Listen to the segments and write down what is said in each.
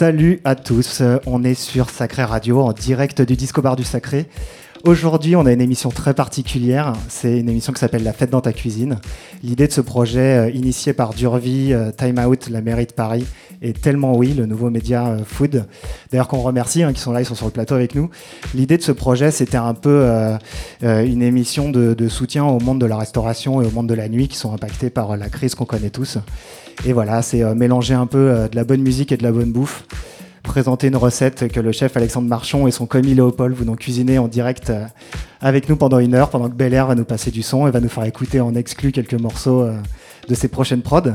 Salut à tous, on est sur Sacré Radio en direct du Disco Bar du Sacré. Aujourd'hui, on a une émission très particulière. C'est une émission qui s'appelle La fête dans ta cuisine. L'idée de ce projet, euh, initié par Durvi, euh, Time Out, la mairie de Paris, et Tellement Oui, le nouveau média euh, food. D'ailleurs, qu'on remercie, hein, qui sont là, ils sont sur le plateau avec nous. L'idée de ce projet, c'était un peu une émission de, de, soutien au monde de la restauration et au monde de la nuit qui sont impactés par la crise qu'on connaît tous. Et voilà, c'est mélanger un peu de la bonne musique et de la bonne bouffe présenter une recette que le chef Alexandre Marchon et son commis Léopold vont donc cuisiner en direct euh, avec nous pendant une heure, pendant que Bel Air va nous passer du son et va nous faire écouter en exclu quelques morceaux euh, de ses prochaines prods,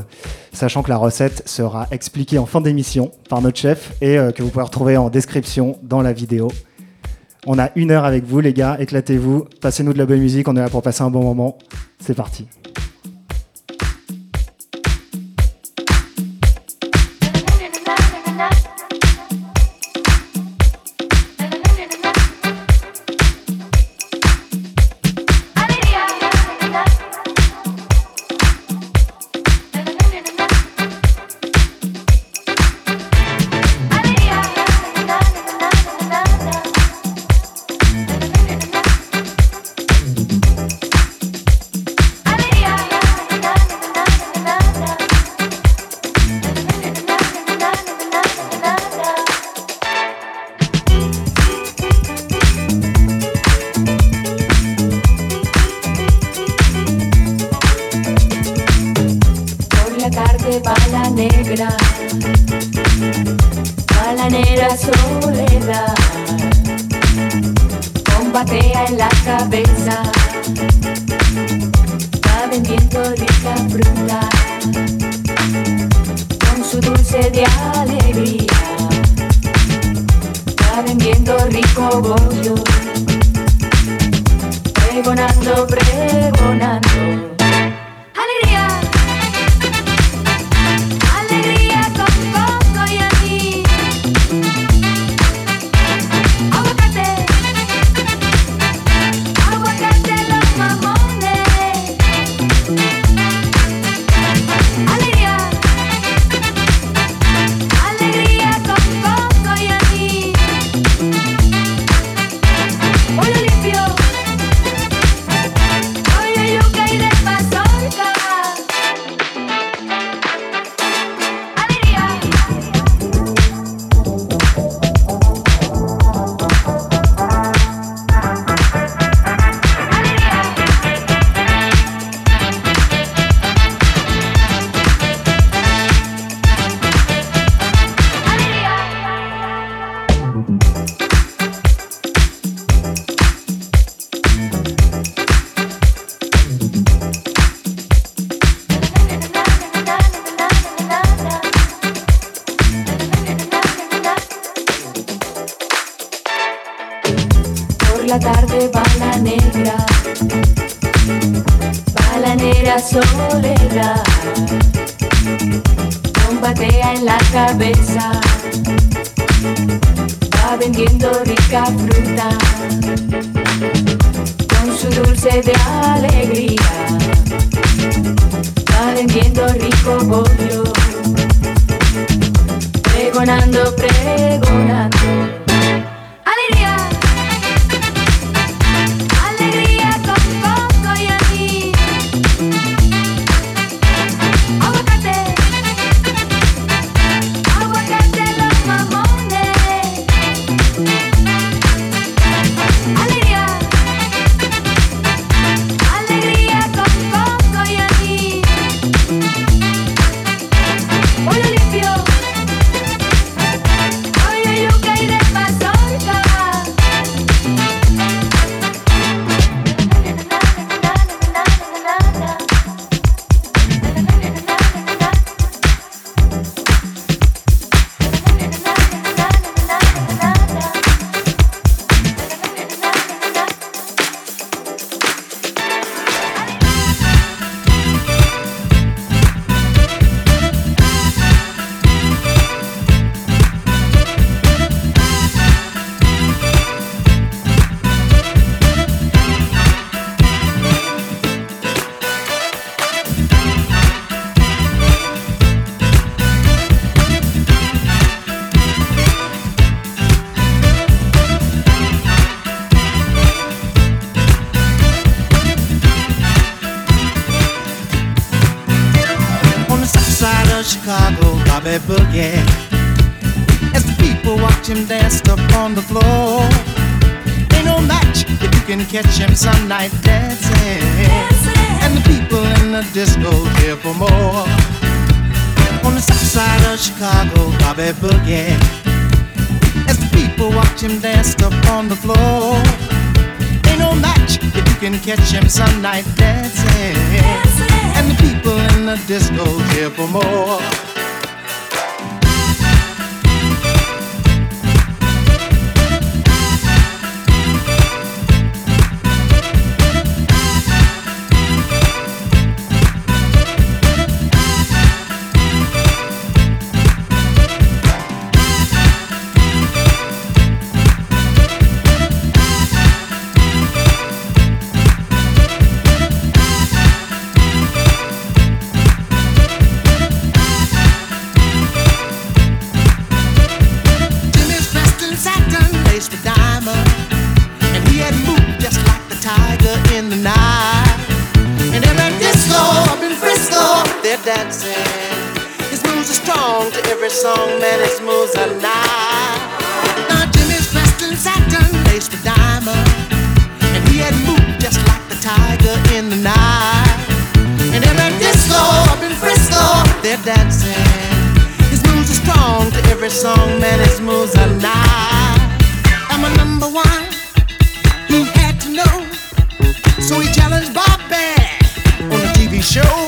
sachant que la recette sera expliquée en fin d'émission par notre chef et euh, que vous pouvez retrouver en description dans la vidéo. On a une heure avec vous les gars, éclatez-vous, passez-nous de la bonne musique, on est là pour passer un bon moment. C'est parti. la tarde bala negra, bala negra soledad, combatea en la cabeza, va vendiendo rica fruta, con su dulce de alegría, va vendiendo rico bollo, pregonando, pregonando. Bobby Boogie. As the people watch him dance up on the floor. Ain't no match if you can catch him some night dancing. And the people in the disco here for more. On the south side of Chicago, Bobby Boogie. As the people watch him dance up on the floor. Ain't no match if you can catch him some night dancing. And the people in the disco here for more. Dancing. His moves are strong to every song, man. His moves are nice. I'm a number one. He had to know, so he challenged Bob Bobby on a TV show.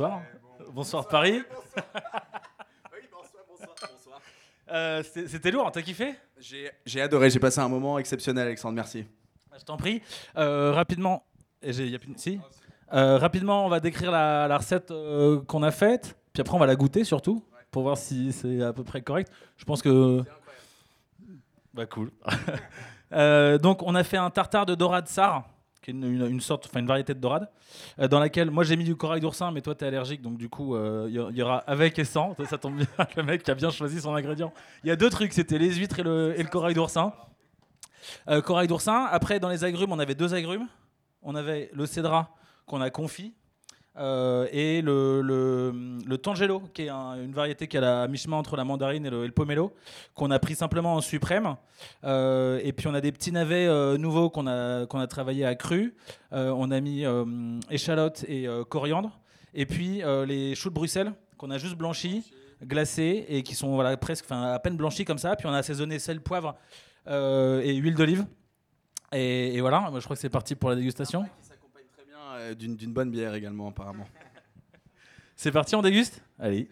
Et bonsoir. Bonsoir Paris. Euh, c'était lourd, t'as kiffé? J'ai adoré, j'ai passé un moment exceptionnel, Alexandre, merci. Je t'en prie. Euh, rapidement, et j'ai- y a plus- si? Euh, rapidement, on va décrire la, la recette euh, qu'on a faite, puis après on va la goûter surtout pour voir si c'est à peu près correct. Je pense que. Bah cool. Donc on a fait un tartare de dorade sar, qui est une, sorte, enfin une variété de dorade, euh, dans laquelle moi j'ai mis du corail d'oursin, mais toi t'es allergique, donc du coup euh, il y, y aura avec et sans. Ça, tombe bien, le mec qui a bien choisi son ingrédient. Il y a deux trucs, c'était les huîtres et le, et le corail d'oursin. Euh, corail d'oursin. Après, dans les agrumes, on avait deux agrumes. On avait le cédra qu'on a confit euh, et le, tangelo, qui est un- une variété qui est à mi-chemin entre la mandarine et le, pomelo, qu'on a pris simplement en suprême. Euh, et puis on a des petits navets euh, nouveaux qu'on a, qu'on a travaillé à cru. On a mis échalote et coriandre. Et puis les choux de Bruxelles qu'on a juste blanchis, glacés et qui sont voilà, presque, à peine blanchis comme ça. Puis on a assaisonné sel, poivre et huile d'olive. Et, et voilà, je crois que c'est parti pour la dégustation. Qui s'accompagne très bien euh, d'une d'une bonne bière également, apparemment. C'est parti, on déguste? Allez.